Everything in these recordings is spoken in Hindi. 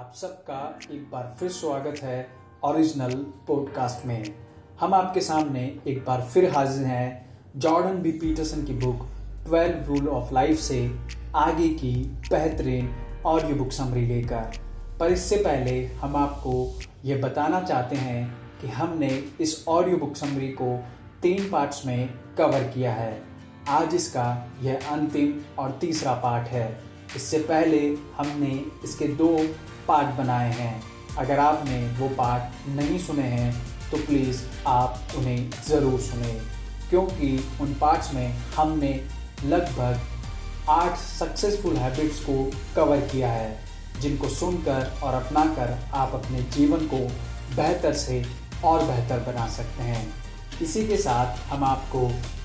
आप सबका एक बार फिर स्वागत है ओरिजिनल पॉडकास्ट में। हम आपके सामने एक बार फिर हाजिर हैं जॉर्डन बी पीटरसन की बुक 12 रूल ऑफ़ लाइफ से आगे की बेहतरीन ऑडियो बुक समरी लेकर। पर इससे पहले हम आपको ये बताना चाहते हैं कि हमने इस ऑडियो बुक समरी को तीन पार्ट्स में कवर किया है। आज इसका यह अंतिम और तीसरा पार्ट है। इससे पहले हमने इसके दो पार्ट बनाए हैं। अगर आपने वो पार्ट नहीं सुने हैं तो प्लीज़ आप उन्हें ज़रूर सुने। क्योंकि उन पार्ट्स में हमने लगभग आठ सक्सेसफुल हैबिट्स को कवर किया है, जिनको सुनकर और अपनाकर आप अपने जीवन को बेहतर से और बेहतर बना सकते हैं। इसी के साथ हम आपको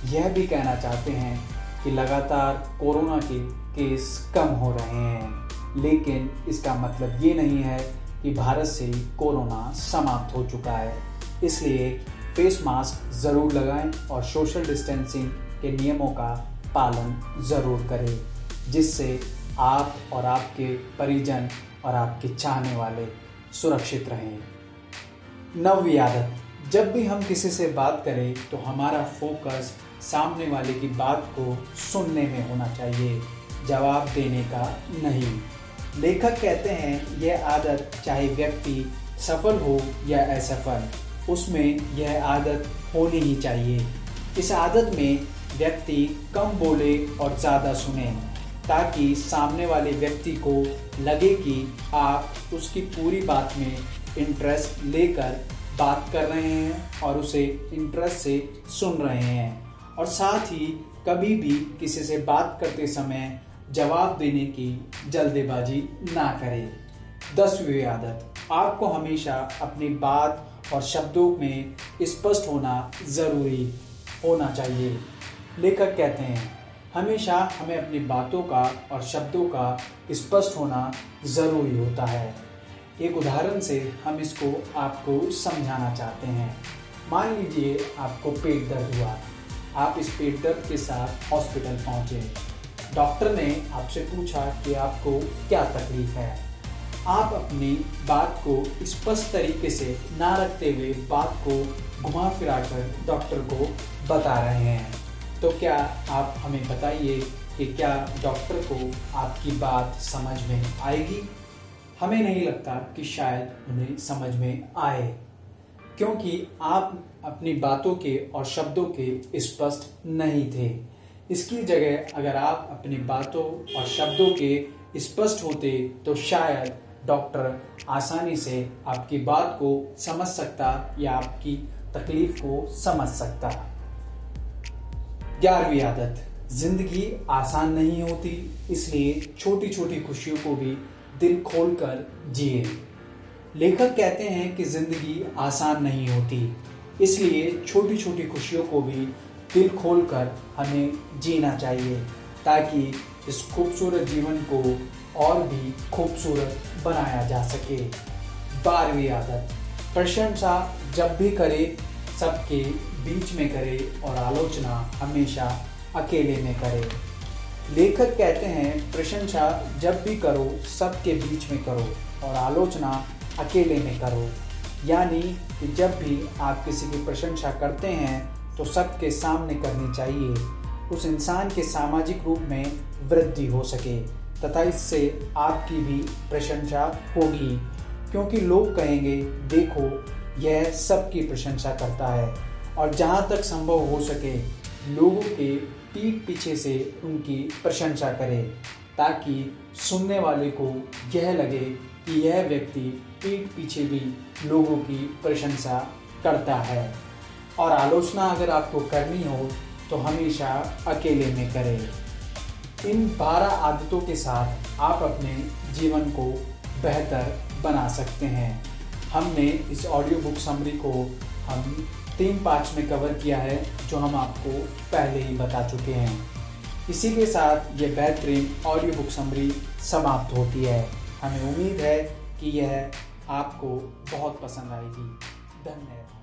यह भी कहना चाहते हैं कि लगातार कोरोना के केस कम हो रहे हैं। लेकिन इसका मतलब ये नहीं है कि भारत से कोरोना समाप्त हो चुका है। इसलिए फेस मास्क ज़रूर लगाएँ और सोशल डिस्टेंसिंग के नियमों का पालन ज़रूर करें, जिससे आप और आपके परिजन और आपके चाहने वाले सुरक्षित रहें। नवी जब भी हम किसी से बात करें तो हमारा फोकस सामने वाले की बात को सुनने में होना चाहिए, जवाब देने का नहीं। लेखक कहते हैं, यह आदत चाहे व्यक्ति सफल हो या असफल, उसमें यह आदत होनी ही चाहिए। इस आदत में व्यक्ति कम बोले और ज़्यादा सुने, ताकि सामने वाले व्यक्ति को लगे कि आप उसकी पूरी बात में इंटरेस्ट लेकर बात कर रहे हैं और उसे इंटरेस्ट से सुन रहे हैं। और साथ ही कभी भी किसी से बात करते समय जवाब देने की जल्दबाजी ना करें। दसवीं आदत, आपको हमेशा अपनी बात और शब्दों में स्पष्ट होना ज़रूरी होना चाहिए। लेखक कहते हैं, हमेशा हमें अपनी बातों का और शब्दों का स्पष्ट होना ज़रूरी होता है। एक उदाहरण से हम इसको आपको समझाना चाहते हैं। मान लीजिए आपको पेट दर्द हुआ। आप इस पेट दर्द के साथ हॉस्पिटल पहुँचे। डॉक्टर ने आपसे पूछा कि आपको क्या तकलीफ़ है। आप अपनी बात को स्पष्ट तरीके से ना रखते हुए बात को घुमा फिरा कर डॉक्टर को बता रहे हैं। तो क्या आप हमें बताइए कि क्या डॉक्टर को आपकी बात समझ में आएगी? हमें नहीं लगता कि शायद उन्हें समझ में आए, क्योंकि आप अपनी बातों के और शब्दों के स्पष्ट नहीं थे। इसकी जगह अगर आप अपनी बातों और शब्दों के स्पष्ट होते तो शायद डॉक्टर आसानी से आपकी बात को समझ सकता या आपकी तकलीफ़ को समझ सकता। ग्यारहवीं आदत, ज़िंदगी आसान नहीं होती, इसलिए छोटी छोटी खुशियों को भी दिल खोल कर जिए। लेखक कहते हैं कि ज़िंदगी आसान नहीं होती, इसलिए छोटी छोटी खुशियों को भी दिल खोल कर हमें जीना चाहिए, ताकि इस खूबसूरत जीवन को और भी खूबसूरत बनाया जा सके। बारहवीं आदत। प्रशंसा जब भी करे, सबके बीच में करे और आलोचना हमेशा अकेले में करे। लेखक कहते हैं, प्रशंसा जब भी करो, सबके बीच में करो और आलोचना अकेले में करो। यानी कि जब भी आप किसी की प्रशंसा करते हैं तो सबके सामने करनी चाहिए। उस इंसान के सामाजिक रूप में वृद्धि हो सके, तथा इससे आपकी भी प्रशंसा होगी। क्योंकि लोग कहेंगे, देखो, यह सबकी प्रशंसा करता है, और जहाँ तक संभव हो सके, लोगों के पीठ पीछे से उनकी प्रशंसा करें, ताकि सुनने वाले को यह लगे कि यह व्यक्ति पीठ पीछे भी लोगों की प्रशंसा करता है। और आलोचना अगर आपको करनी हो तो हमेशा अकेले में करें। इन बारह आदतों के साथ आप अपने जीवन को बेहतर बना सकते हैं। हमने इस ऑडियो बुक समरी को हम तीन पार्ट्स में कवर किया है, जो हम आपको पहले ही बता चुके हैं। इसी के साथ ये बेहतरीन ऑडियो बुक समरी समाप्त होती है। हमें उम्मीद है कि यह आपको बहुत पसंद आएगी। धन्यवाद।